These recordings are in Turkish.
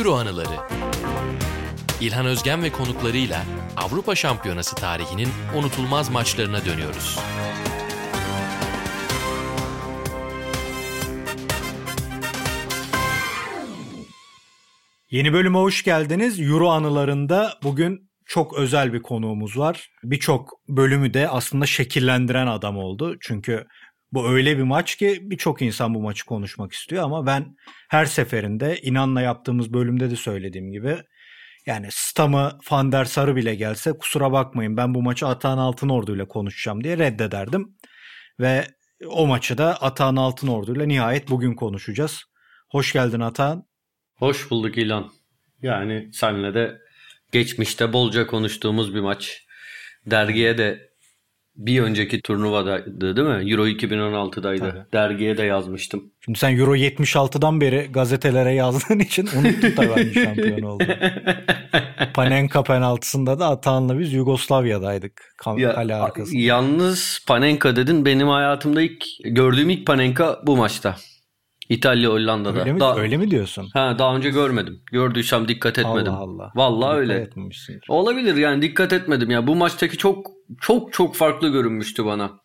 Euro anıları. İlhan Özgen ve konuklarıyla Avrupa Şampiyonası tarihinin unutulmaz maçlarına dönüyoruz. Yeni bölüme hoş geldiniz. Euro anılarında bugün çok özel bir konuğumuz var. Birçok bölümü de aslında şekillendiren adam oldu. Çünkü bu öyle bir maç ki birçok insan bu maçı konuşmak istiyor ama ben her seferinde inanla yaptığımız bölümde de söylediğim gibi yani Stam'ı Van der Sarı bile gelse kusura bakmayın ben bu maçı Atahan Altınordu ile konuşacağım diye reddederdim. Ve o maçı da Atahan Altınordu ile nihayet bugün konuşacağız. Hoş geldin Atahan. Hoş bulduk İlan. Yani senle de geçmişte bolca konuştuğumuz bir maç. Dergiye de bir önceki turnuvadaydı değil mi? Euro 2016'daydı. Tabii. Dergiye de yazmıştım. Şimdi sen Euro 76'dan beri gazetelere yazdığın için unuttun tabii hangi şampiyon oldu. Panenka penaltısında da Atahan'la biz Yugoslavya'daydık. Ya, kale arkası. Yalnız Panenka dedin. Benim hayatımda ilk gördüğüm ilk Panenka bu maçta. İtalya Hollanda'da. Öyle mi, daha, öyle mi diyorsun? Ha daha önce görmedim. Gördüysem dikkat etmedim. Allah Allah. Vallahi dikkat öyle. Olabilir yani dikkat etmedim ya. Bu maçtaki çok çok çok farklı görünmüştü bana.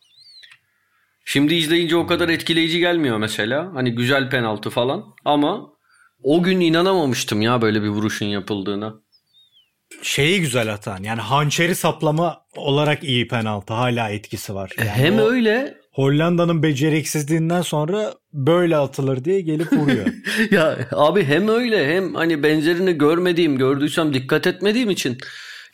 Şimdi izleyince o kadar etkileyici gelmiyor mesela. Hani güzel penaltı falan ama o gün inanamamıştım ya böyle bir vuruşun yapıldığına. Şeyi güzel atan yani hançeri saplama olarak iyi penaltı hala etkisi var. Yani Hem öyle Hollanda'nın beceriksizliğinden sonra böyle atılır diye gelip vuruyor. ya abi hem öyle hem hani benzerini görmediğim, gördüysem dikkat etmediğim için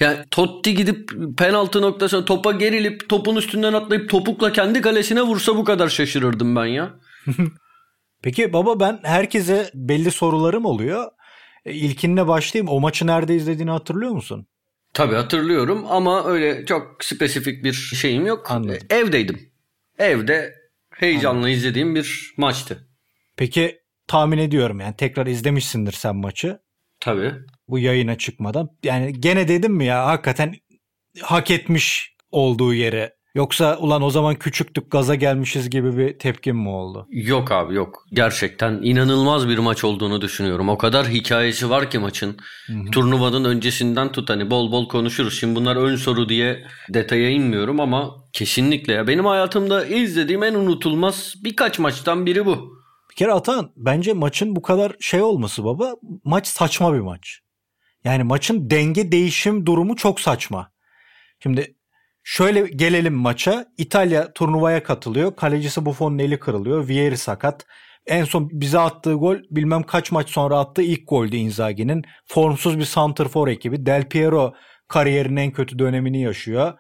yani Totti gidip penaltı noktasına topa gerilip topun üstünden atlayıp topukla kendi kalesine vursa bu kadar şaşırırdım ben ya. Peki baba ben herkese belli sorularım oluyor. E, ilkinle başlayayım. O maçı nerede izlediğini hatırlıyor musun? Tabii hatırlıyorum ama öyle çok spesifik bir şeyim yok. Anladım. Evdeydim evde heyecanla Anladım. izlediğim bir maçtı. Peki tahmin ediyorum yani tekrar izlemişsindir sen maçı. Tabii. Bu yayına çıkmadan. Yani gene dedim mi ya hakikaten hak etmiş olduğu yere Yoksa ulan o zaman küçüktük gaza gelmişiz gibi bir tepkim mi oldu? Yok abi yok. Gerçekten inanılmaz bir maç olduğunu düşünüyorum. O kadar hikayesi var ki maçın. Hı-hı. Turnuvanın öncesinden tut hani bol bol konuşuruz. Şimdi bunlar ön soru diye detaya inmiyorum ama kesinlikle ya. Benim hayatımda izlediğim en unutulmaz birkaç maçtan biri bu. Bir kere Atan bence maçın bu kadar şey olması baba maç saçma bir maç. Yani maçın denge değişim durumu çok saçma. Şimdi Şöyle gelelim maça. İtalya turnuvaya katılıyor. Kalecisi Buffon'un eli kırılıyor. Vieri sakat. En son bize attığı gol bilmem kaç maç sonra attığı ilk goldü Inzaghi'nin. Formsuz bir santrfor ekibi. Del Piero kariyerinin en kötü dönemini yaşıyor.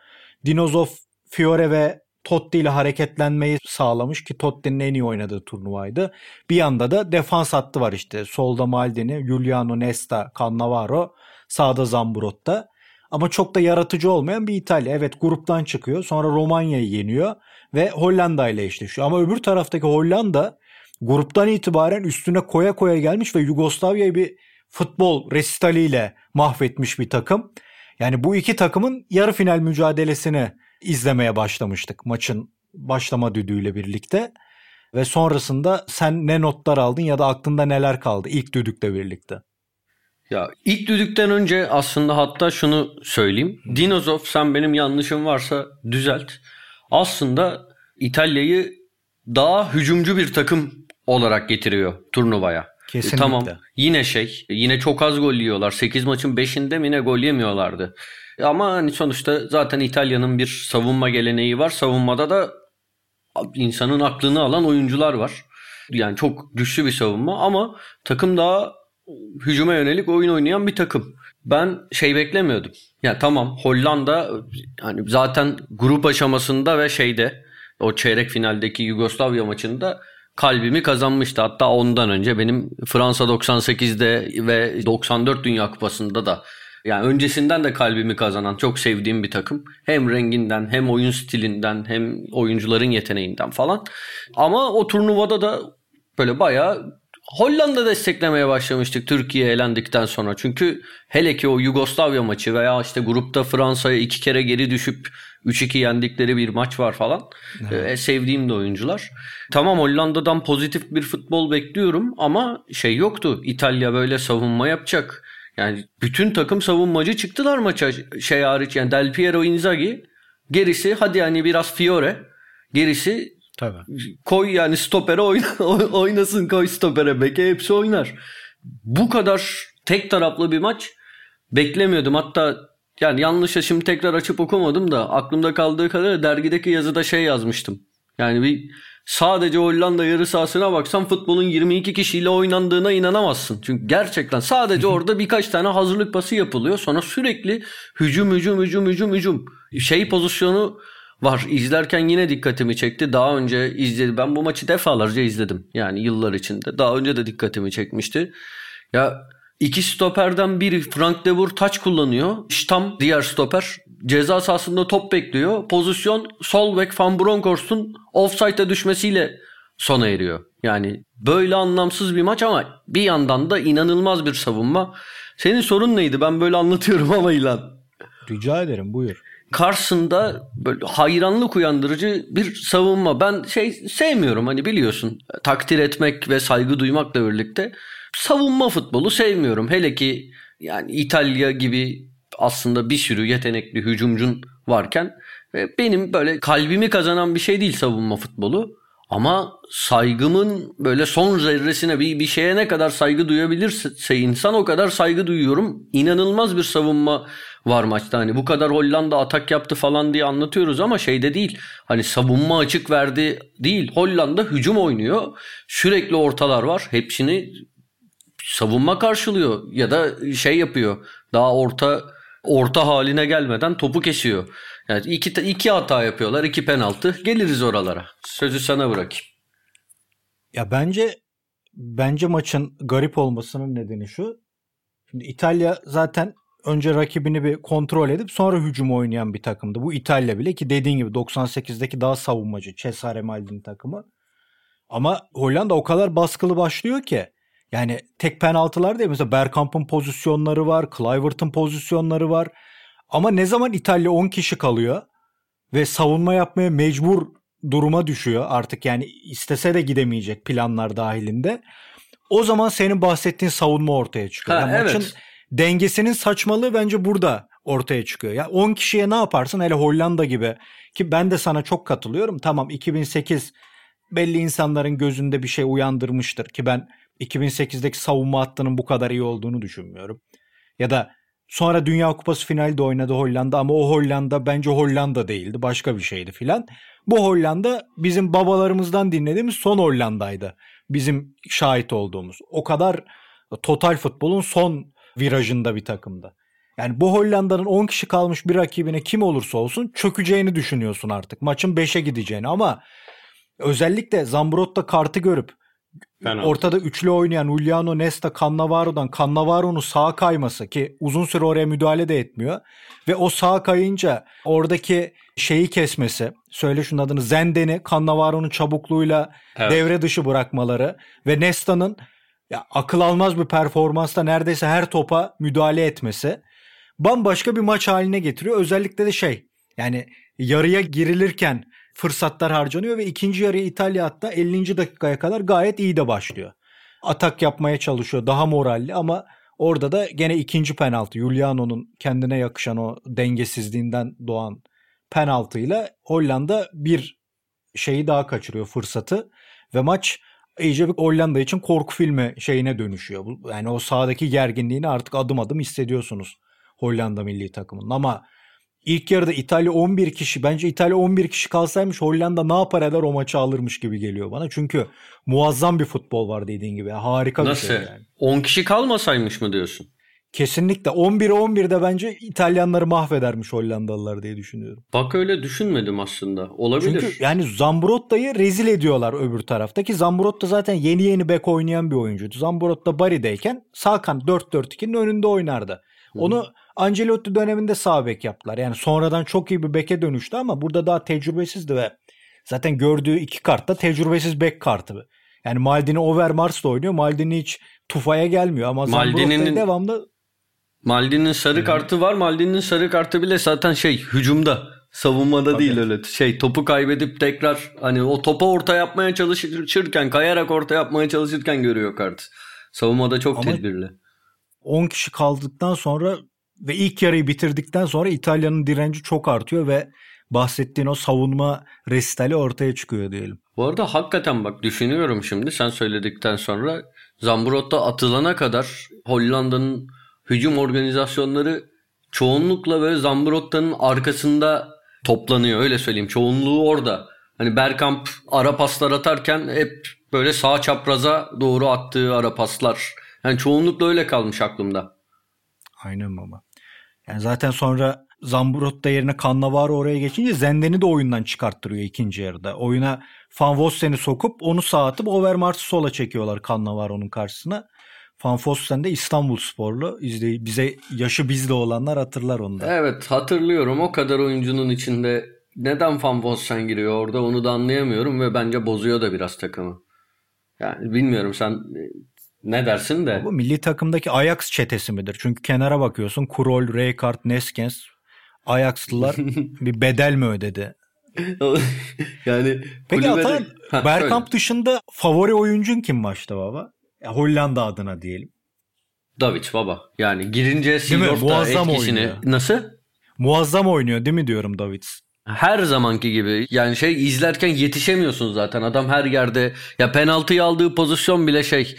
Dinozov, Fiore ve Totti ile hareketlenmeyi sağlamış ki Totti'nin en iyi oynadığı turnuvaydı. Bir yanda da defans hattı var işte. Solda Maldini, Giuliano Nesta, Cannavaro, sağda Zambrotta. Ama çok da yaratıcı olmayan bir İtalya. Evet gruptan çıkıyor. Sonra Romanya'yı yeniyor ve Hollanda ile eşleşiyor. Ama öbür taraftaki Hollanda gruptan itibaren üstüne koya koya gelmiş ve Yugoslavya'yı bir futbol resitaliyle mahvetmiş bir takım. Yani bu iki takımın yarı final mücadelesini izlemeye başlamıştık maçın başlama düdüğüyle birlikte. Ve sonrasında sen ne notlar aldın ya da aklında neler kaldı ilk düdükle birlikte? Ya ilk düdükten önce aslında hatta şunu söyleyeyim. Dinozov sen benim yanlışım varsa düzelt. Aslında İtalya'yı daha hücumcu bir takım olarak getiriyor turnuvaya. Kesinlikle. Tamam yine şey yine çok az gol yiyorlar. 8 maçın 5'inde mi ne gol yemiyorlardı. Ama hani sonuçta zaten İtalya'nın bir savunma geleneği var. Savunmada da insanın aklını alan oyuncular var. Yani çok güçlü bir savunma ama takım daha hücuma yönelik oyun oynayan bir takım. Ben şey beklemiyordum. Ya tamam Hollanda hani zaten grup aşamasında ve şeyde o çeyrek finaldeki Yugoslavya maçında kalbimi kazanmıştı. Hatta ondan önce benim Fransa 98'de ve 94 Dünya Kupası'nda da yani öncesinden de kalbimi kazanan çok sevdiğim bir takım. Hem renginden hem oyun stilinden hem oyuncuların yeteneğinden falan. Ama o turnuvada da böyle bayağı Hollanda desteklemeye başlamıştık Türkiye elendikten sonra. Çünkü hele ki o Yugoslavya maçı veya işte grupta Fransa'ya iki kere geri düşüp 3-2 yendikleri bir maç var falan. Evet. E, sevdiğim de oyuncular. Tamam Hollanda'dan pozitif bir futbol bekliyorum ama şey yoktu. İtalya böyle savunma yapacak. Yani bütün takım savunmacı çıktılar maça şey hariç yani Del Piero Inzaghi gerisi hadi yani biraz Fiore gerisi Tabii. koy yani stopere oyna, oynasın koy stopere beke hepsi oynar. Bu kadar tek taraflı bir maç beklemiyordum. Hatta yani yanlışa şimdi tekrar açıp okumadım da aklımda kaldığı kadarıyla dergideki yazıda şey yazmıştım. Yani bir sadece Hollanda yarı sahasına baksan futbolun 22 kişiyle oynandığına inanamazsın. Çünkü gerçekten sadece orada birkaç tane hazırlık pası yapılıyor. Sonra sürekli hücum hücum hücum hücum hücum. Şey pozisyonu var. İzlerken yine dikkatimi çekti. Daha önce izledim. Ben bu maçı defalarca izledim. Yani yıllar içinde. Daha önce de dikkatimi çekmişti. Ya İki stoperden biri Frank de Boer taç kullanıyor. Stam diğer stoper ceza sahasında top bekliyor. Pozisyon sol bek Van Bronckhorst'un offside'e düşmesiyle sona eriyor. Yani böyle anlamsız bir maç ama bir yandan da inanılmaz bir savunma. Senin sorun neydi? Ben böyle anlatıyorum ama İlan. Rica ederim buyur. Karşısında böyle hayranlık uyandırıcı bir savunma. Ben şey sevmiyorum hani biliyorsun takdir etmek ve saygı duymakla birlikte savunma futbolu sevmiyorum. Hele ki yani İtalya gibi aslında bir sürü yetenekli hücumcun varken benim böyle kalbimi kazanan bir şey değil savunma futbolu. Ama saygımın böyle son zerresine bir, bir şeye ne kadar saygı duyabilirse insan o kadar saygı duyuyorum. İnanılmaz bir savunma var maçta. Hani bu kadar Hollanda atak yaptı falan diye anlatıyoruz ama şeyde değil. Hani savunma açık verdi değil. Hollanda hücum oynuyor. Sürekli ortalar var. Hepsini savunma karşılıyor ya da şey yapıyor. Daha orta orta haline gelmeden topu kesiyor. Yani iki, iki hata yapıyorlar, iki penaltı. Geliriz oralara. Sözü sana bırakayım. Ya bence bence maçın garip olmasının nedeni şu. Şimdi İtalya zaten önce rakibini bir kontrol edip sonra hücum oynayan bir takımdı. Bu İtalya bile ki dediğin gibi 98'deki daha savunmacı Cesare Maldini takımı. Ama Hollanda o kadar baskılı başlıyor ki yani tek penaltılar değil. Mesela Bergkamp'ın pozisyonları var. Kluivert'ın pozisyonları var. Ama ne zaman İtalya 10 kişi kalıyor ve savunma yapmaya mecbur duruma düşüyor artık yani istese de gidemeyecek planlar dahilinde. O zaman senin bahsettiğin savunma ortaya çıkıyor. Ha, yani evet. maçın dengesinin saçmalığı bence burada ortaya çıkıyor. Ya yani 10 kişiye ne yaparsın hele Hollanda gibi ki ben de sana çok katılıyorum. Tamam 2008 belli insanların gözünde bir şey uyandırmıştır ki ben 2008'deki savunma hattının bu kadar iyi olduğunu düşünmüyorum. Ya da sonra Dünya Kupası finalde oynadı Hollanda ama o Hollanda bence Hollanda değildi. Başka bir şeydi filan. Bu Hollanda bizim babalarımızdan dinlediğimiz son Hollanda'ydı. Bizim şahit olduğumuz. O kadar total futbolun son virajında bir takımdı. Yani bu Hollanda'nın 10 kişi kalmış bir rakibine kim olursa olsun çökeceğini düşünüyorsun artık. Maçın 5'e gideceğini ama özellikle Zambrotta kartı görüp Penaltı. Ortada üçlü oynayan Uliano Nesta Cannavaro'dan Cannavaro'nun sağa kayması ki uzun süre oraya müdahale de etmiyor. Ve o sağa kayınca oradaki şeyi kesmesi söyle şunun adını Zenden'i Cannavaro'nun çabukluğuyla evet. devre dışı bırakmaları ve Nesta'nın ya akıl almaz bir performansta neredeyse her topa müdahale etmesi bambaşka bir maç haline getiriyor. Özellikle de şey yani yarıya girilirken fırsatlar harcanıyor ve ikinci yarı İtalya hatta 50. dakikaya kadar gayet iyi de başlıyor. Atak yapmaya çalışıyor daha moralli ama orada da gene ikinci penaltı Giuliano'nun kendine yakışan o dengesizliğinden doğan penaltıyla Hollanda bir şeyi daha kaçırıyor fırsatı ve maç iyice bir Hollanda için korku filmi şeyine dönüşüyor. Yani o sahadaki gerginliğini artık adım adım hissediyorsunuz Hollanda milli takımının ama İlk yarıda İtalya 11 kişi bence İtalya 11 kişi kalsaymış Hollanda ne yapar eder o maçı alırmış gibi geliyor bana. Çünkü muazzam bir futbol var dediğin gibi. Harika Nasıl? bir şey yani. 10 kişi kalmasaymış mı diyorsun? Kesinlikle 11'e 11'de bence İtalyanları mahvedermiş Hollandalılar diye düşünüyorum. Bak öyle düşünmedim aslında. Olabilir. Çünkü yani Zambrotta'yı rezil ediyorlar öbür tarafta ki Zambrotta zaten yeni yeni bek oynayan bir oyuncuydu. Zambrotta Bari'deyken sağ kan 4-4-2'nin önünde oynardı. Onu Ancelotti döneminde sağ bek yaptılar. Yani sonradan çok iyi bir beke dönüştü ama burada daha tecrübesizdi ve zaten gördüğü iki kartta tecrübesiz bek kartı. Yani Maldini Overmars da oynuyor. Maldini hiç tufaya gelmiyor ama Maldini'nin devamlı Maldini'nin sarı kartı var. Maldini'nin sarı kartı bile zaten şey hücumda. Savunmada Tabii. değil öyle. Şey topu kaybedip tekrar hani o topa orta yapmaya çalışırken kayarak orta yapmaya çalışırken görüyor kart. Savunmada çok Ama tedbirli. 10 kişi kaldıktan sonra ve ilk yarıyı bitirdikten sonra İtalya'nın direnci çok artıyor ve bahsettiğin o savunma restali ortaya çıkıyor diyelim. Bu arada hakikaten bak düşünüyorum şimdi sen söyledikten sonra Zambrotta atılana kadar Hollanda'nın hücum organizasyonları çoğunlukla böyle Zambrotta'nın arkasında toplanıyor öyle söyleyeyim. Çoğunluğu orada. Hani Bergkamp ara paslar atarken hep böyle sağ çapraza doğru attığı ara paslar. Yani çoğunlukla öyle kalmış aklımda. Aynen baba. Yani zaten sonra Zambrotta yerine Cannavaro oraya geçince Zenden'i de oyundan çıkarttırıyor ikinci yarıda. Oyuna Van Vossen'i sokup onu sağ atıp Overmars'ı sola çekiyorlar Cannavaro'nun karşısına. Van Vossen de İstanbul sporlu. İzley bize yaşı bizde olanlar hatırlar onu da. Evet hatırlıyorum. O kadar oyuncunun içinde neden Van Vossen giriyor orada onu da anlayamıyorum ve bence bozuyor da biraz takımı. Yani bilmiyorum sen ne dersin de. Bu milli takımdaki Ajax çetesi midir? Çünkü kenara bakıyorsun Krol, Rijkaard, Neskens Ajaxlılar bir bedel mi ödedi? yani Peki Atan Bergkamp dışında favori oyuncun kim maçta baba? Hollanda adına diyelim. Davic baba. Yani girince Seedorf'ta etkisini oynuyor. nasıl? Muazzam oynuyor değil mi diyorum Davic? Her zamanki gibi. Yani şey izlerken yetişemiyorsun zaten. Adam her yerde ya penaltıyı aldığı pozisyon bile şey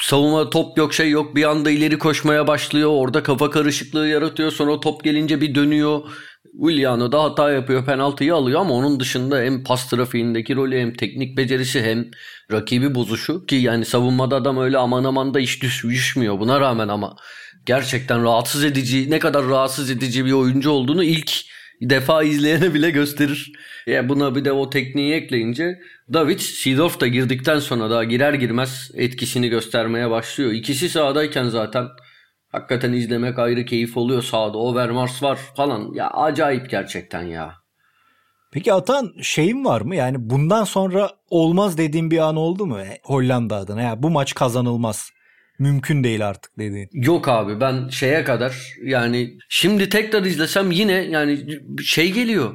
savunma top yok şey yok bir anda ileri koşmaya başlıyor orada kafa karışıklığı yaratıyor sonra top gelince bir dönüyor Williano da hata yapıyor penaltıyı alıyor ama onun dışında hem pas trafiğindeki rolü hem teknik becerisi hem rakibi bozuşu ki yani savunmada adam öyle aman aman da iş düşmüyor buna rağmen ama gerçekten rahatsız edici ne kadar rahatsız edici bir oyuncu olduğunu ilk defa izleyene bile gösterir. Ya buna bir de o tekniği ekleyince David Seedorf da girdikten sonra daha girer girmez etkisini göstermeye başlıyor. İkisi sahadayken zaten hakikaten izlemek ayrı keyif oluyor sahada. Overmars var falan. Ya acayip gerçekten ya. Peki Atan şeyin var mı? Yani bundan sonra olmaz dediğin bir an oldu mu Hollanda adına? Ya bu maç kazanılmaz mümkün değil artık dediğin. Yok abi ben şeye kadar yani şimdi tekrar izlesem yine yani şey geliyor.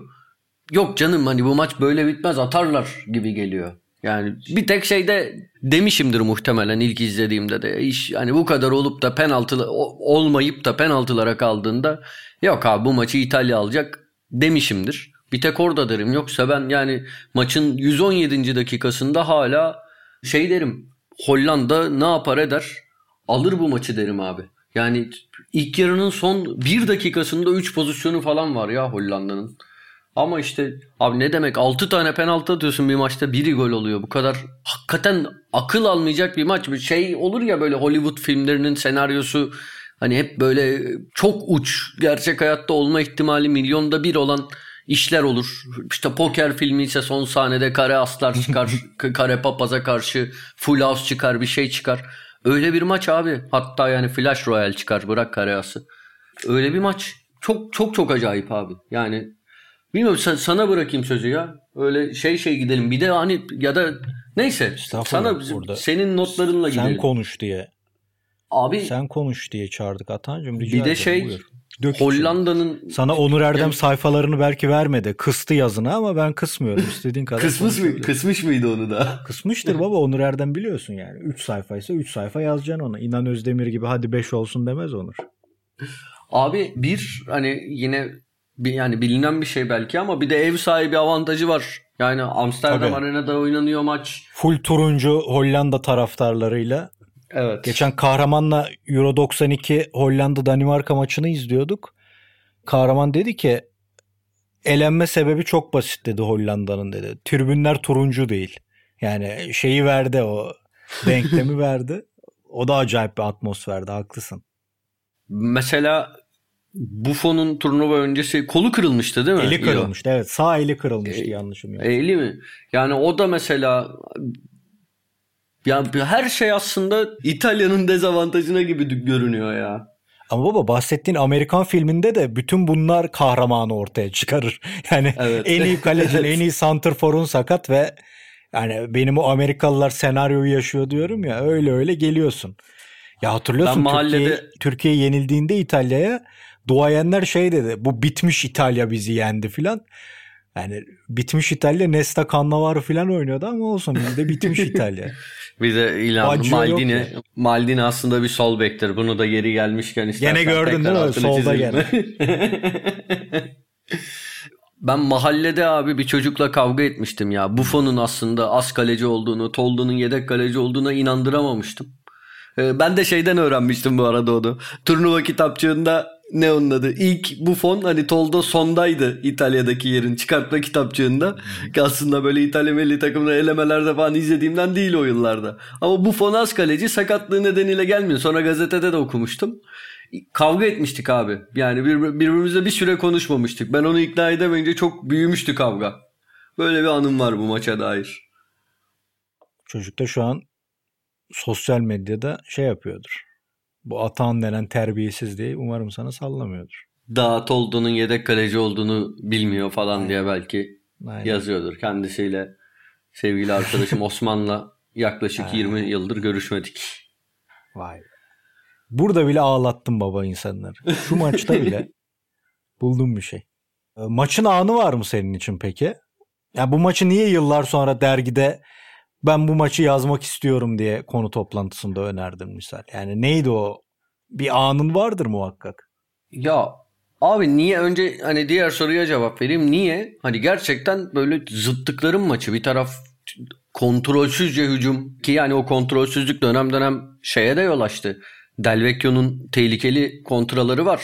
Yok canım hani bu maç böyle bitmez atarlar gibi geliyor. Yani bir tek şeyde demişimdir muhtemelen ilk izlediğimde de iş hani bu kadar olup da penaltı olmayıp da penaltılara kaldığında yok abi bu maçı İtalya alacak demişimdir. Bir tek orada derim yoksa ben yani maçın 117. dakikasında hala şey derim Hollanda ne yapar eder alır bu maçı derim abi. Yani ilk yarının son bir dakikasında 3 pozisyonu falan var ya Hollanda'nın. Ama işte abi ne demek 6 tane penaltı atıyorsun bir maçta biri gol oluyor. Bu kadar hakikaten akıl almayacak bir maç. Bir şey olur ya böyle Hollywood filmlerinin senaryosu hani hep böyle çok uç gerçek hayatta olma ihtimali milyonda bir olan işler olur. İşte poker filmi ise son sahnede kare aslar çıkar, kare papaza karşı full house çıkar bir şey çıkar. Öyle bir maç abi. Hatta yani Flash Royale çıkar bırak kareası. Öyle bir maç. Çok çok çok acayip abi. Yani bilmiyorum sana bırakayım sözü ya. Öyle şey şey gidelim. Bir de hani ya da neyse sana burada. senin notlarınla gidelim. Sen konuş diye. Abi sen konuş diye çağırdık Atancığım. bir de şey buyur. Hollanda'nın sana Onur Erdem yani... sayfalarını belki vermedi. Kıstı yazını ama ben kısmıyorum. İstediğin kadar. Kısmış mı? Kısmış mıydı onu da? Kısmıştır baba Onur Erdem biliyorsun yani. 3 sayfaysa 3 sayfa yazacaksın ona. İnan Özdemir gibi hadi 5 olsun demez Onur. Abi bir hani yine yani bilinen bir şey belki ama bir de ev sahibi avantajı var. Yani Amsterdam Tabii. Arena'da oynanıyor maç. Full turuncu Hollanda taraftarlarıyla Evet. Geçen Kahraman'la Euro 92 Hollanda Danimarka maçını izliyorduk. Kahraman dedi ki elenme sebebi çok basit dedi Hollanda'nın dedi. Tribünler turuncu değil. Yani şeyi verdi o denklemi verdi. O da acayip bir atmosferdi haklısın. Mesela Buffon'un turnuva öncesi kolu kırılmıştı değil mi? Eli kırılmıştı evet. Sağ eli kırılmıştı e, yanlışım yok. Eli mi? Yani o da mesela ya her şey aslında İtalya'nın dezavantajına gibi görünüyor ya. Ama baba bahsettiğin Amerikan filminde de bütün bunlar kahramanı ortaya çıkarır. Yani evet. en iyi kalecin, en iyi santrforun sakat ve yani benim o Amerikalılar senaryoyu yaşıyor diyorum ya öyle öyle geliyorsun. Ya hatırlıyorsun mahallede... Türkiye, Türkiye yenildiğinde İtalya'ya duayenler şey dedi. Bu bitmiş İtalya bizi yendi filan. Yani bitmiş İtalya Nesta Cannavaro filan oynuyordu ama olsun bizde bitmiş İtalya. Bir de ilan Maldini, Maldini aslında bir sol bektir. Bunu da geri gelmişken istersen Gene gördün değil mi? Solda gene. Ben mahallede abi bir çocukla kavga etmiştim ya. Buffon'un aslında az kaleci olduğunu, Toldo'nun yedek kaleci olduğuna inandıramamıştım. Ee, ben de şeyden öğrenmiştim bu arada onu. Turnuva kitapçığında ne onun adı? İlk Buffon hani Toldo sondaydı İtalya'daki yerin çıkartma kitapçığında. Ki aslında böyle İtalya milli takımını elemelerde falan izlediğimden değil o yıllarda. Ama Buffon az kaleci sakatlığı nedeniyle gelmiyor. Sonra gazetede de okumuştum. Kavga etmiştik abi. Yani bir, birbirimizle bir süre konuşmamıştık. Ben onu ikna edemeyince çok büyümüştü kavga. Böyle bir anım var bu maça dair. Çocuk da şu an sosyal medyada şey yapıyordur. Bu Atan denen terbiyesiz diye umarım sana sallamıyordur. Dağıt olduğunun yedek kaleci olduğunu bilmiyor falan Aynen. diye belki Aynen. yazıyordur. Kendisiyle sevgili arkadaşım Osman'la yaklaşık Aynen. 20 yıldır görüşmedik. Vay Burada bile ağlattım baba insanları. Şu maçta bile buldum bir şey. Ee, maçın anı var mı senin için peki? Ya yani bu maçı niye yıllar sonra dergide ben bu maçı yazmak istiyorum diye konu toplantısında önerdim misal. Yani neydi o? Bir anın vardır muhakkak. Ya abi niye önce hani diğer soruya cevap vereyim. Niye? Hani gerçekten böyle zıttıkların maçı. Bir taraf kontrolsüzce hücum ki yani o kontrolsüzlük dönem dönem şeye de yol açtı. Delvecchio'nun tehlikeli kontraları var.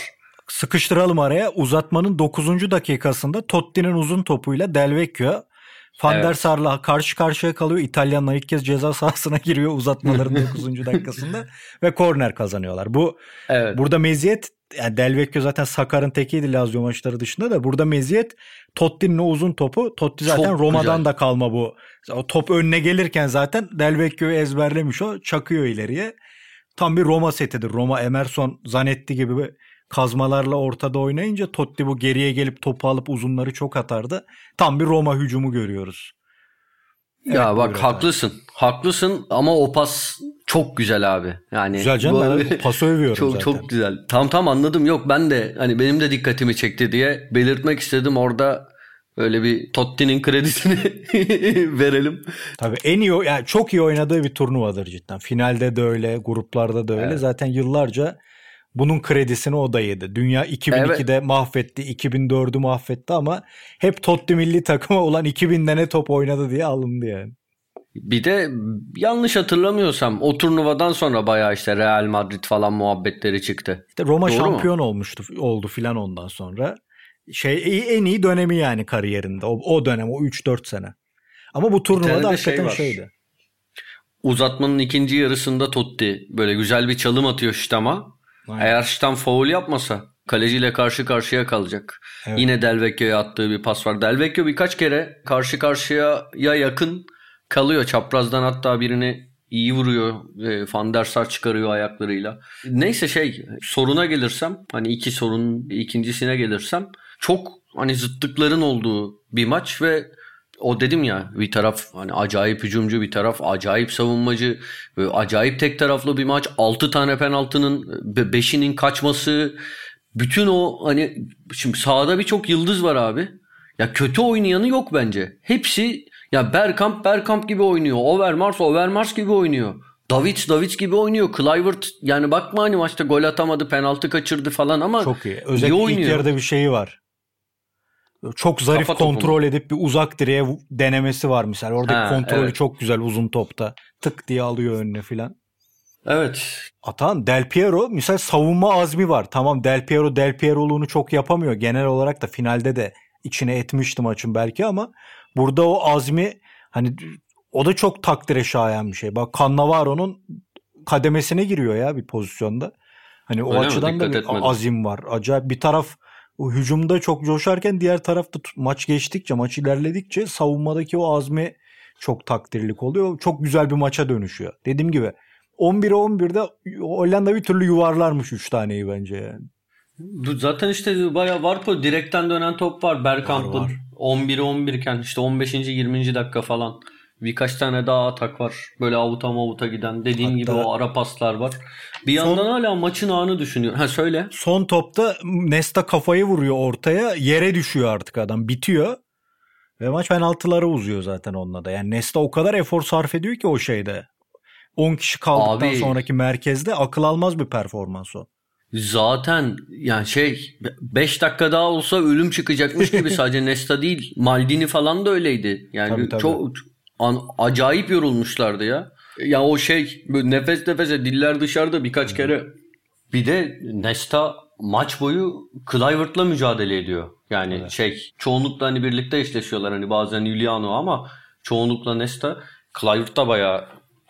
Sıkıştıralım araya. Uzatmanın 9. dakikasında Totti'nin uzun topuyla Delvecchio Van evet. der Sar'la karşı karşıya kalıyor. İtalyanlar ilk kez ceza sahasına giriyor uzatmaların 9. dakikasında ve korner kazanıyorlar. Bu evet. burada meziyet yani Delvecchio zaten Sakar'ın tekiydi Lazio maçları dışında da burada meziyet Totti'nin o uzun topu. Totti zaten Çok Roma'dan güzel. da kalma bu. O top önüne gelirken zaten Delvecchio'yu ezberlemiş o. Çakıyor ileriye. Tam bir Roma setidir. Roma Emerson Zanetti gibi kazmalarla ortada oynayınca Totti bu geriye gelip topu alıp uzunları çok atardı. Tam bir Roma hücumu görüyoruz. Ya evet, bak haklısın. Abi. Haklısın ama o pas çok güzel abi. Yani güzel canım bu, ben pası övüyorum çok, zaten. Çok güzel. Tam tam anladım. Yok ben de hani benim de dikkatimi çekti diye belirtmek istedim. Orada öyle bir Totti'nin kredisini verelim. Tabii en iyi yani çok iyi oynadığı bir turnuvadır cidden. Finalde de öyle, gruplarda da öyle. Evet. Zaten yıllarca bunun kredisini o da yedi. Dünya 2002'de evet. mahvetti, 2004'ü mahvetti ama hep Totti milli takıma olan 2000'de ne top oynadı diye alındı yani. Bir de yanlış hatırlamıyorsam o turnuvadan sonra bayağı işte Real Madrid falan muhabbetleri çıktı. İşte Roma Doğru şampiyon mu? olmuştu oldu filan ondan sonra. Şey en iyi dönemi yani kariyerinde. O, o dönem o 3-4 sene. Ama bu turnuvada hakikaten şey şeydi. Uzatmanın ikinci yarısında Totti böyle güzel bir çalım atıyor Ştam'a. Aynen. Eğer Ştam foul yapmasa kaleciyle karşı karşıya kalacak. Evet. Yine Delvecchio'ya attığı bir pas var. Delvecchio birkaç kere karşı karşıya ya yakın kalıyor. Çaprazdan hatta birini iyi vuruyor. E, Van der Sar çıkarıyor ayaklarıyla. Neyse şey soruna gelirsem hani iki sorunun ikincisine gelirsem çok hani zıtlıkların olduğu bir maç ve o dedim ya bir taraf hani acayip hücumcu bir taraf acayip savunmacı ve acayip tek taraflı bir maç 6 tane penaltının 5'inin kaçması bütün o hani şimdi sahada birçok yıldız var abi. Ya kötü oynayanı yok bence. Hepsi ya Bergkamp Bergkamp gibi oynuyor. Overmars Overmars gibi oynuyor. Davids Davids gibi oynuyor. Clivert yani bakma hani maçta gol atamadı, penaltı kaçırdı falan ama çok iyi. Özellikle iyi oynuyor. ilk yarıda bir şeyi var çok zarif Kafa kontrol topunu. edip bir uzak direğe denemesi var misal. Oradaki ha, kontrolü evet. çok güzel uzun topta. Tık diye alıyor önüne filan. Evet. Atan Del Piero misal savunma azmi var. Tamam Del Piero Del Piero'luğunu çok yapamıyor. Genel olarak da finalde de içine etmişti maçın belki ama burada o azmi hani o da çok takdire şayan bir şey. Bak Cannavaro'nun kademesine giriyor ya bir pozisyonda. Hani o Öyle açıdan da bir azim var. Acayip bir taraf o hücumda çok coşarken diğer tarafta maç geçtikçe, maç ilerledikçe savunmadaki o azmi çok takdirlik oluyor. Çok güzel bir maça dönüşüyor. Dediğim gibi 11'e 11'de Hollanda bir türlü yuvarlarmış 3 taneyi bence yani. Zaten işte bayağı var bu direkten dönen top var Bergkamp'ın 11'e 11 iken işte 15. 20. dakika falan Birkaç tane daha atak var. Böyle avuta mavuta giden. Dediğin Hatta- gibi o ara paslar var. Bir yandan hala maçın anı düşünüyor. Ha söyle. Son topta Nesta kafayı vuruyor ortaya. Yere düşüyor artık adam. Bitiyor. Ve maç penaltılara uzuyor zaten onunla da. Yani Nesta o kadar efor sarf ediyor ki o şeyde. 10 kişi kaldıktan Abi- sonraki merkezde akıl almaz bir performans o. Zaten yani şey 5 dakika daha olsa ölüm çıkacakmış gibi sadece Nesta değil. Maldini falan da öyleydi. Yani Tabii, tabii. çok an, acayip yorulmuşlardı ya. Ya o şey nefes nefese diller dışarıda birkaç kere. Bir de Nesta maç boyu Kluivert'la mücadele ediyor. Yani Evet. şey çoğunlukla hani birlikte eşleşiyorlar hani bazen Juliano ama çoğunlukla Nesta Kluivert da bayağı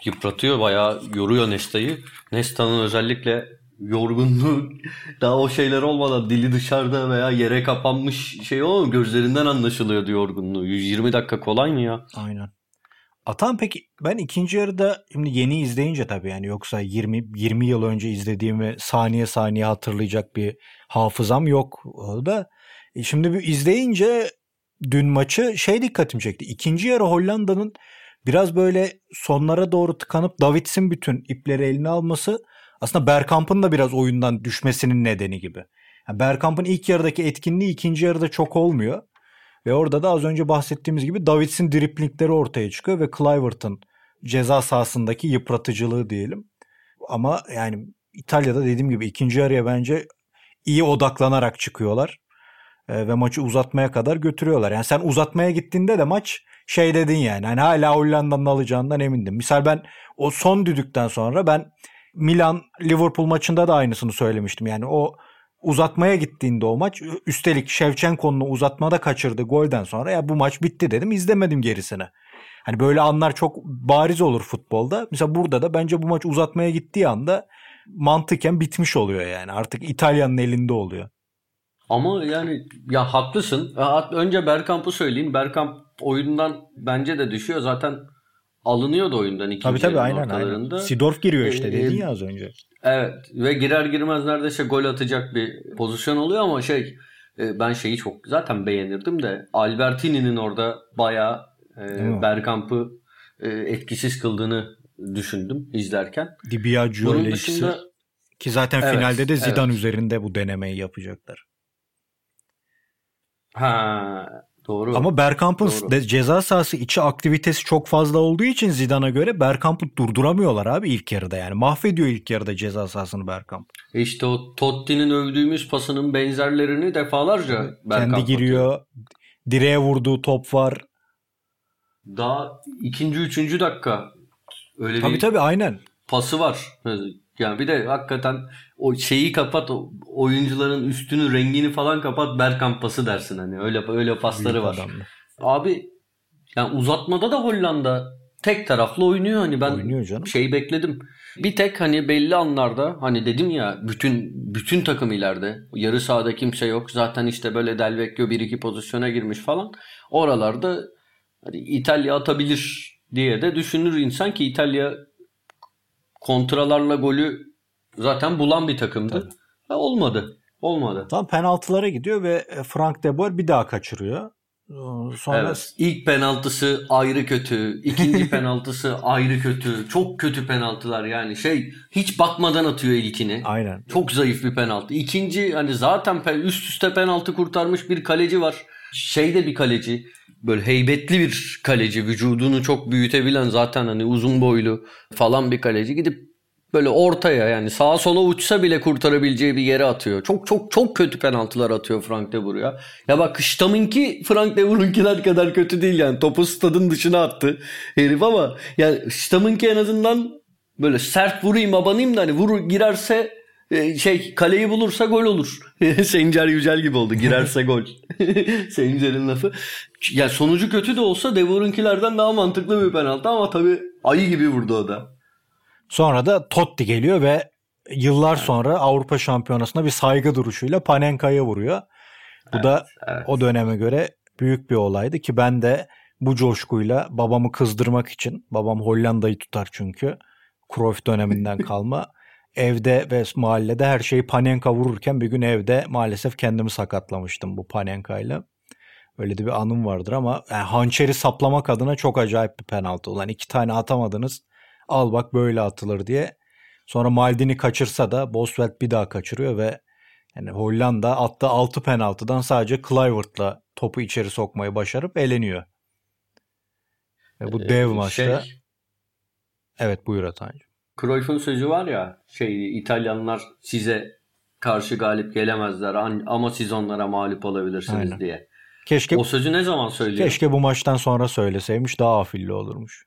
yıpratıyor bayağı yoruyor Nesta'yı. Nesta'nın özellikle yorgunluğu daha o şeyler olmadan dili dışarıda veya yere kapanmış şey o gözlerinden anlaşılıyordu yorgunluğu. 120 dakika kolay mı ya? Aynen. Atan peki ben ikinci yarıda şimdi yeni izleyince tabii yani yoksa 20 20 yıl önce izlediğimi saniye saniye hatırlayacak bir hafızam yok da. E Şimdi bir izleyince dün maçı şey dikkatimi çekti. İkinci yarı Hollanda'nın biraz böyle sonlara doğru tıkanıp Davids'in bütün ipleri eline alması aslında Bergkamp'ın da biraz oyundan düşmesinin nedeni gibi. Yani Bergkamp'ın ilk yarıdaki etkinliği ikinci yarıda çok olmuyor. Ve orada da az önce bahsettiğimiz gibi Davids'in driplingleri ortaya çıkıyor ve Kluivert'ın ceza sahasındaki yıpratıcılığı diyelim. Ama yani İtalya'da dediğim gibi ikinci yarıya bence iyi odaklanarak çıkıyorlar. Ee, ve maçı uzatmaya kadar götürüyorlar. Yani sen uzatmaya gittiğinde de maç şey dedin yani. Hani hala Hollanda'nın alacağından emindim. Misal ben o son düdükten sonra ben Milan Liverpool maçında da aynısını söylemiştim. Yani o uzatmaya gittiğinde o maç üstelik Şevçenko'nun uzatmada kaçırdığı golden sonra ya bu maç bitti dedim izlemedim gerisini. Hani böyle anlar çok bariz olur futbolda. Mesela burada da bence bu maç uzatmaya gittiği anda mantıken bitmiş oluyor yani. Artık İtalya'nın elinde oluyor. Ama yani ya haklısın. Ha, Önce Bergkamp'ı söyleyeyim. Bergkamp oyundan bence de düşüyor. Zaten alınıyordu oyundan ikinci Tabii tabii aynen ortalarında. aynen. Sidorf giriyor işte Ee, dedin ya az önce. Evet ve girer girmez neredeyse gol atacak bir pozisyon oluyor ama şey e, ben şeyi çok zaten beğenirdim de Albertini'nin orada bayağı e? Bergkamp'ı e, etkisiz kıldığını düşündüm izlerken. Di Biagio Bunun dışında. Ki zaten Evet, finalde de Zidane evet. üzerinde bu denemeyi yapacaklar. ha doğru. Ama Bergkamp'ın de ceza sahası içi aktivitesi çok fazla olduğu için Zidane'a göre Bergkamp'ı durduramıyorlar abi ilk yarıda yani. Mahvediyor ilk yarıda ceza sahasını Bergkamp. E İşte o Totti'nin övdüğümüz pasının benzerlerini defalarca Bergkamp Kendi giriyor. Direğe vurduğu top var. atıyor. Daha ikinci, üçüncü dakika öyle Tabii bir tabii aynen. pası var. Yani bir de hakikaten o şeyi kapat oyuncuların üstünü rengini falan kapat Bergkamp pası dersin hani öyle öyle pasları Büyük var. adamdı. Abi yani uzatmada da Hollanda tek taraflı oynuyor hani ben Oynuyor canım. şey bekledim. Bir tek hani belli anlarda hani dedim ya bütün bütün takım ileride yarı sahada kimse yok. Zaten işte böyle Del Vecchio bir iki pozisyona girmiş falan. Oralarda hani İtalya atabilir diye de düşünür insan ki İtalya kontralarla golü zaten bulan bir takımdı. Tabii. Ha, olmadı. Olmadı. Tam penaltılara gidiyor ve e, Frank de Boer bir daha kaçırıyor. Ee, Sonra Evet. İlk penaltısı ayrı kötü. ikinci penaltısı ayrı kötü. Çok kötü penaltılar yani. Şey hiç bakmadan atıyor ilkini. aynen. Çok zayıf bir penaltı. İkinci hani zaten üst üste penaltı kurtarmış bir kaleci var. Şeyde bir kaleci. Böyle heybetli bir kaleci. Vücudunu çok büyütebilen zaten hani uzun boylu falan bir kaleci. Gidip böyle ortaya yani sağa sola uçsa bile kurtarabileceği bir yere atıyor. Çok çok çok kötü penaltılar atıyor Frank de Boer ya. Ya bak Stamm'inki Frank de Boer'unkiler kadar kötü değil yani. Topu stadın dışına attı herif ama yani Stamm'inki en azından böyle sert vurayım abanayım da hani vur girerse şey kaleyi bulursa gol olur. Sencer Yücel gibi oldu. Girerse gol. Sencer'in lafı. Ya sonucu kötü de olsa De Boer'unkilerden daha mantıklı bir penaltı ama tabii ayı gibi vurdu o da. Sonra da Totti geliyor ve yıllar sonra Avrupa Şampiyonası'nda bir saygı duruşuyla Panenka'ya vuruyor. Bu da evet. o döneme göre büyük bir olaydı ki ben de bu coşkuyla babamı kızdırmak için, babam Hollanda'yı tutar çünkü Cruyff döneminden kalma. Evde ve mahallede her şeyi Panenka vururken bir gün evde maalesef kendimi sakatlamıştım bu Panenka'yla. Öyle de bir anım vardır ama yani hançeri saplamak adına çok acayip bir penaltı. Ulan iki tane atamadınız al bak böyle atılır diye. Sonra Maldini kaçırsa da Boswell bir daha kaçırıyor ve yani Hollanda attığı 6 penaltıdan sadece Kluivert'la topu içeri sokmayı başarıp eleniyor. Ve bu Ee, dev maçta Şey, evet buyur Atancığım. Cruyff'un sözü var ya şey İtalyanlar size karşı galip gelemezler ama siz onlara mağlup olabilirsiniz Aynen. diye. Keşke O sözü ne zaman söylüyor? keşke bu maçtan sonra söyleseymiş daha afilli olurmuş.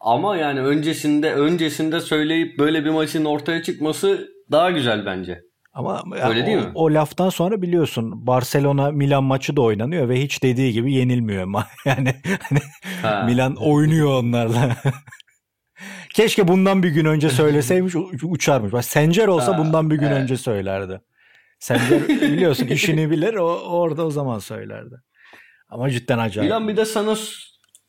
Ama yani öncesinde öncesinde söyleyip böyle bir maçın ortaya çıkması daha güzel bence. Ama Öyle ya değil o, mi? o laftan sonra biliyorsun Barcelona Milan maçı da oynanıyor ve hiç dediği gibi yenilmiyor. Ma- Yani hani Ha. Milan oynuyor onlarla. Keşke bundan bir gün önce söyleseymiş uçarmış. Bak Sencer olsa Ha, bundan bir gün evet. önce söylerdi. Sencer biliyorsun işini bilir o orada o zaman söylerdi. Ama cidden acayip. Milan bir de sana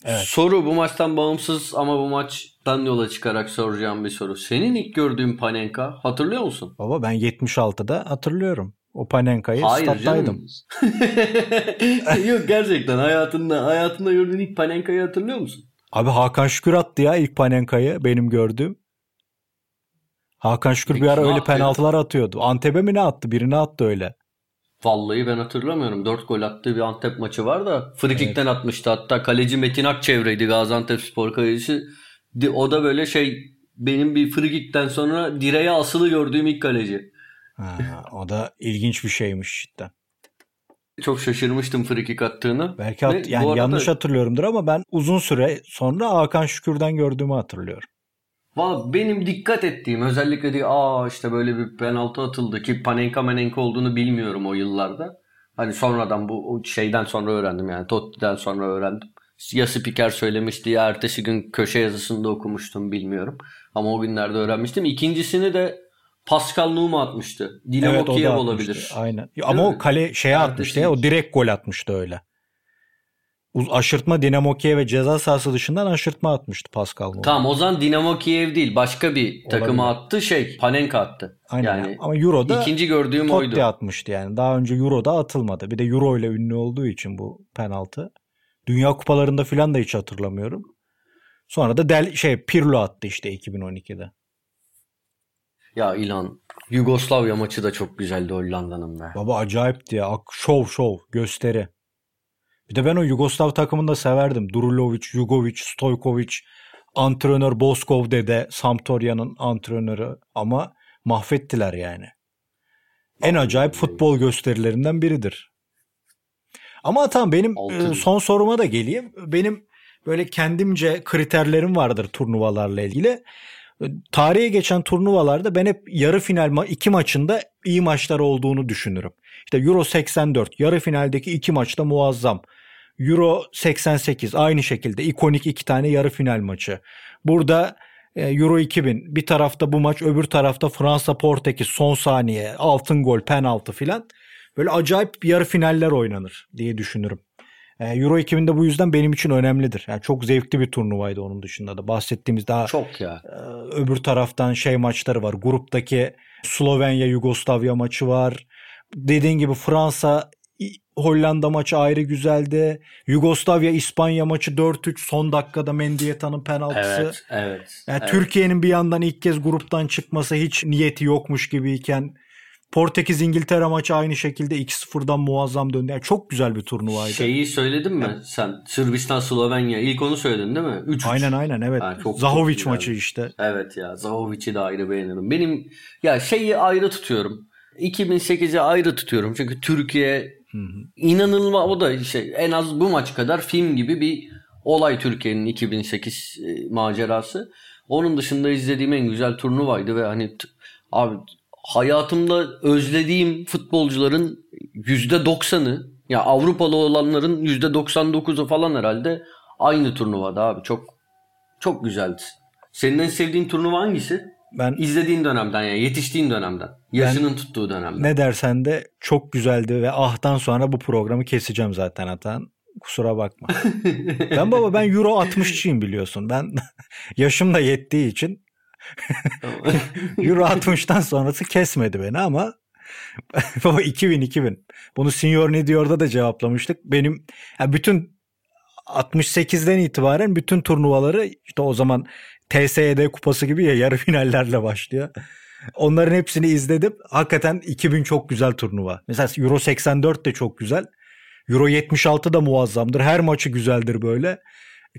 Evet. soru bu maçtan bağımsız ama bu maçtan yola çıkarak soracağım bir soru. Senin ilk gördüğün Panenka hatırlıyor musun? Baba ben 76'da hatırlıyorum. O Panenka'yı Hayır stat'taydım. Yok gerçekten hayatında hayatında gördüğün ilk Panenka'yı hatırlıyor musun? Abi Hakan Şükür attı ya ilk Panenka'yı benim gördüğüm. Hakan Şükür Peki bir ara öyle ya? penaltılar atıyordu. Antep'e mi ne attı? Birini attı öyle. Vallahi ben hatırlamıyorum. 4 gol attığı bir Antep maçı var da frikikten atmıştı. Hatta kaleci Metin Akçevre'ydi Gaziantep Spor kalecisi. O da böyle şey benim bir frikikten sonra direğe asılı gördüğüm ilk kaleci. Ha, o da ilginç bir şeymiş cidden. Çok şaşırmıştım frikik attığını. Belki Ve hat- bu yani arada- yanlış hatırlıyorumdur ama ben uzun süre sonra Hakan Şükür'den gördüğümü hatırlıyorum. Valla benim dikkat ettiğim özellikle diye aa işte böyle bir penaltı atıldı ki Panenka Menenka olduğunu bilmiyorum o yıllarda. Hani sonradan bu şeyden sonra öğrendim yani Totti'den sonra öğrendim. Ya spiker söylemişti ya ertesi gün köşe yazısında okumuştum bilmiyorum. Ama o günlerde öğrenmiştim. İkincisini de Pascal Numa atmıştı. Dinamo evet Kiev olabilir. atmıştı. Aynen. Değil Ama mi? o kale şeye Ertesi atmıştı ya. O direkt gol atmıştı öyle. Aşırtma Dinamo Kiev ve ceza sahası dışından aşırtma atmıştı Pascal Numa. Tamam o zaman Dinamo Kiev değil başka bir takıma Olabilir. attı şey Panenka attı. Aynen. Yani Ama Euro'da ikinci gördüğüm Totti oydu. atmıştı yani. Daha önce Euro'da atılmadı. Bir de Euro ile ünlü olduğu için bu penaltı. Dünya kupalarında filan da hiç hatırlamıyorum. Sonra da Del şey Pirlo attı işte 2012'de. Ya İlhan Yugoslavya maçı da çok güzeldi Hollanda'nın be. Baba acayipti ya. Şov şov gösteri. Bir de ben o Yugoslav takımını da severdim. Durulovic, Jugovic, Stojkovic, antrenör Boskov dede, Sampdoria'nın antrenörü ama mahvettiler yani. En acayip futbol gösterilerinden biridir. Ama tamam benim Altın. e, son soruma da geleyim. Benim böyle kendimce kriterlerim vardır turnuvalarla ilgili. Tarihe geçen turnuvalarda ben hep yarı final ma- iki maçında iyi maçlar olduğunu düşünürüm. İşte Euro 84 yarı finaldeki iki maçta muazzam. Euro 88 aynı şekilde ikonik iki tane yarı final maçı. Burada e, Euro 2000 bir tarafta bu maç öbür tarafta Fransa Portekiz son saniye altın gol penaltı filan. Böyle acayip yarı finaller oynanır diye düşünürüm. E, Euro 2000'de bu yüzden benim için önemlidir. Yani çok zevkli bir turnuvaydı onun dışında da. Bahsettiğimiz daha Çok ya. ee, öbür taraftan şey maçları var. Gruptaki Slovenya Yugoslavya maçı var. Dediğin gibi Fransa Hollanda maçı ayrı güzeldi. Yugoslavya İspanya maçı 4-3 son dakikada Mendieta'nın penaltısı. Evet, evet. Yani evet. Türkiye'nin bir yandan ilk kez gruptan çıkması hiç niyeti yokmuş gibiyken Portekiz İngiltere maçı aynı şekilde 2-0'dan muazzam döndü. Yani çok güzel bir turnuvaydı. Şeyi söyledin mi sen? Sırbistan Slovenya. İlk onu söyledin değil mi? 3 Aynen aynen evet. Ha, çok- Zahovic çok maçı işte. Evet ya Zahovic'i de ayrı beğenirim. Benim ya şeyi ayrı tutuyorum. 2008'i ayrı tutuyorum. Çünkü Türkiye inanılmaz o da şey en az bu maç kadar film gibi bir olay Türkiye'nin 2008 e, macerası. Onun dışında izlediğim en güzel turnuvaydı ve hani abi hayatımda özlediğim futbolcuların %90'ı ya Avrupalı olanların %99'u falan herhalde aynı turnuvada abi. Çok çok güzeldi. Senin en sevdiğin turnuva hangisi? Ben İzlediğin dönemden ya yetiştiğin dönemden. Yaşının tuttuğu dönemden. Ne dersen de çok güzeldi ve ahtan sonra bu programı keseceğim zaten Atan. Kusura bakma. ben baba ben Euro 60'çıyım biliyorsun. Ben yaşım da yettiği için Euro 60'tan sonrası kesmedi beni ama Baba 2000 2000. Bunu Senior ne diyor'da da cevaplamıştık. Benim yani bütün 68'den itibaren bütün turnuvaları işte o zaman TSED kupası gibi ya yarı finallerle başlıyor. Onların hepsini izledim. Hakikaten 2000 çok güzel turnuva. Mesela Euro 84 de çok güzel. Euro 76 da muazzamdır. Her maçı güzeldir böyle.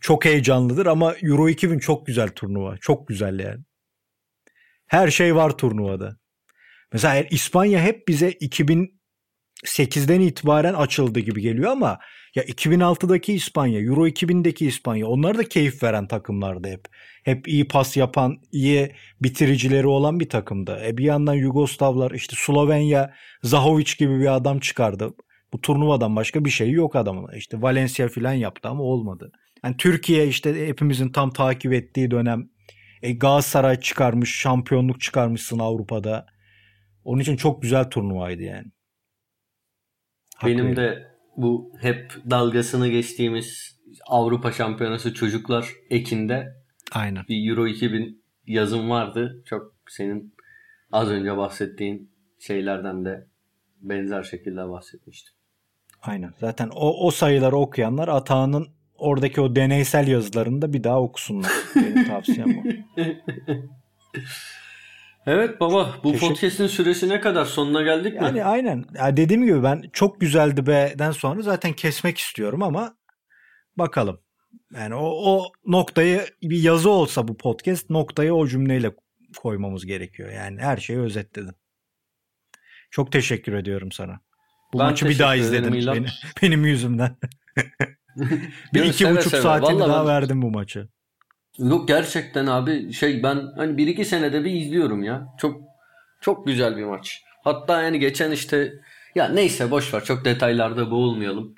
Çok heyecanlıdır ama Euro 2000 çok güzel turnuva. Çok güzel yani. Her şey var turnuvada. Mesela İspanya hep bize 2008'den itibaren açıldı gibi geliyor ama ya 2006'daki İspanya, Euro 2000'deki İspanya onlar da keyif veren takımlardı hep. Hep iyi pas yapan, iyi bitiricileri olan bir takımdı. E bir yandan Yugoslavlar işte Slovenya, Zahovic gibi bir adam çıkardı. Bu turnuvadan başka bir şey yok adamın. İşte Valencia falan yaptı ama olmadı. Yani Türkiye işte hepimizin tam takip ettiği dönem e, Galatasaray çıkarmış, şampiyonluk çıkarmışsın Avrupa'da. Onun için çok güzel turnuvaydı yani. Benim Haklı. de bu hep dalgasını geçtiğimiz Avrupa Şampiyonası çocuklar Ekin'de Aynen. bir Euro 2000 yazım vardı. Çok senin az önce bahsettiğin şeylerden de benzer şekilde bahsetmiştim. Aynen. Zaten o, o sayıları okuyanlar Atağan'ın oradaki o deneysel yazılarını da bir daha okusunlar. Benim tavsiyem bu. Evet baba bu Teşekkür... podcast'in süresi ne kadar? Sonuna geldik mi? Yani aynen. Ya dediğim gibi ben çok güzeldi be'den sonra zaten kesmek istiyorum ama bakalım. Yani o, o noktayı bir yazı olsa bu podcast noktayı o cümleyle koymamız gerekiyor. Yani her şeyi özetledim. Çok teşekkür ediyorum sana. Bu ben maçı bir daha izledim benim, benim yüzümden. bir iki seve buçuk seve. saatimi Vallahi daha ben... verdim bu maçı. Yok gerçekten abi şey ben hani bir iki senede bir izliyorum ya. Çok çok güzel bir maç. Hatta yani geçen işte ya neyse boş ver çok detaylarda boğulmayalım.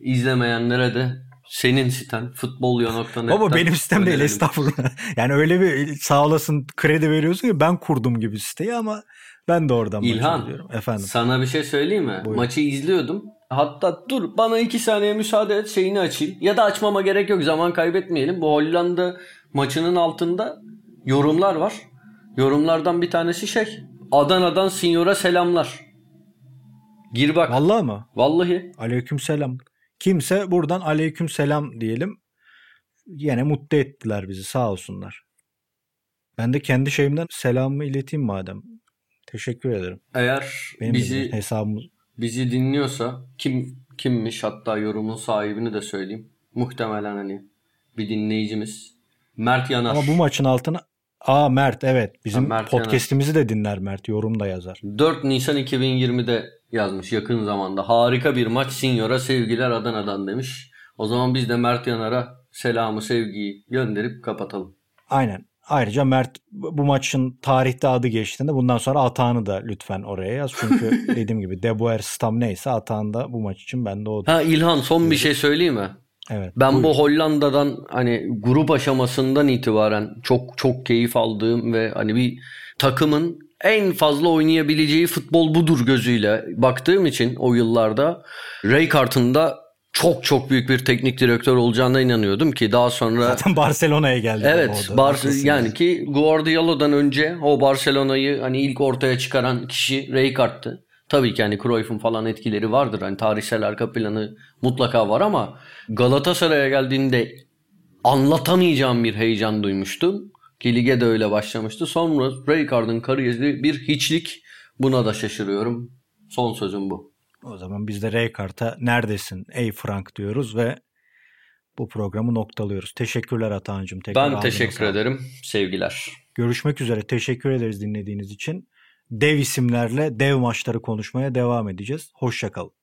İzlemeyenlere de senin siten futbolyo.net'ten Baba benim sitem değil estağfurullah. Yani öyle bir sağ olasın kredi veriyorsun ki ben kurdum gibi siteyi ama ben de oradan İlhan, diyorum. Efendim. Sana bir şey söyleyeyim mi? Buyurun. Maçı izliyordum. Hatta dur bana iki saniye müsaade et şeyini açayım. Ya da açmama gerek yok zaman kaybetmeyelim. Bu Hollanda maçının altında yorumlar var. Yorumlardan bir tanesi şey. Adana'dan Sinyor'a selamlar. Gir bak. Vallahi mı? Vallahi. Aleyküm selam. Kimse buradan aleyküm selam diyelim. Yine mutlu ettiler bizi sağ olsunlar. Ben de kendi şeyimden selamımı ileteyim madem. Teşekkür ederim. Eğer Benim bizi hesabımız bizi dinliyorsa kim kimmiş hatta yorumun sahibini de söyleyeyim. Muhtemelen hani bir dinleyicimiz. Mert Yanar. Ama bu maçın altına Aa Mert evet. Bizim ha, Mert podcast'imizi Yanar. de dinler Mert. Yorum da yazar. 4 Nisan 2020'de yazmış yakın zamanda. Harika bir maç Sinyor'a sevgiler Adana'dan demiş. O zaman biz de Mert Yanar'a selamı sevgiyi gönderip kapatalım. Aynen. Ayrıca Mert bu maçın tarihte adı geçtiğinde bundan sonra atağını da lütfen oraya yaz. Çünkü dediğim gibi Deboer Stam neyse atağın da bu maç için ben de o. Ha İlhan son bir şey söyleyeyim mi? Evet. Ben buyur. bu Hollanda'dan hani grup aşamasından itibaren çok çok keyif aldığım ve hani bir takımın en fazla oynayabileceği futbol budur gözüyle baktığım için o yıllarda Rijkaard'ın da çok çok büyük bir teknik direktör olacağına inanıyordum ki daha sonra zaten Barcelona'ya geldi. Evet, Bar yani ki Guardiola'dan önce o Barcelona'yı hani ilk ortaya çıkaran kişi Rijkaard'tı. Tabii ki hani Cruyff'un falan etkileri vardır. Hani tarihsel arka planı mutlaka var ama Galatasaray'a geldiğinde anlatamayacağım bir heyecan duymuştum. Ki lige de öyle başlamıştı. Sonra Rijkaard'ın kariyeri bir hiçlik. Buna da şaşırıyorum. Son sözüm bu. O zaman biz de Rijkaard'a neredesin ey Frank diyoruz ve bu programı noktalıyoruz. Teşekkürler Atancım. Tekrar ben teşekkür ederim. Sevgiler. Görüşmek üzere. Teşekkür ederiz dinlediğiniz için. Dev isimlerle dev maçları konuşmaya devam edeceğiz. Hoşçakalın.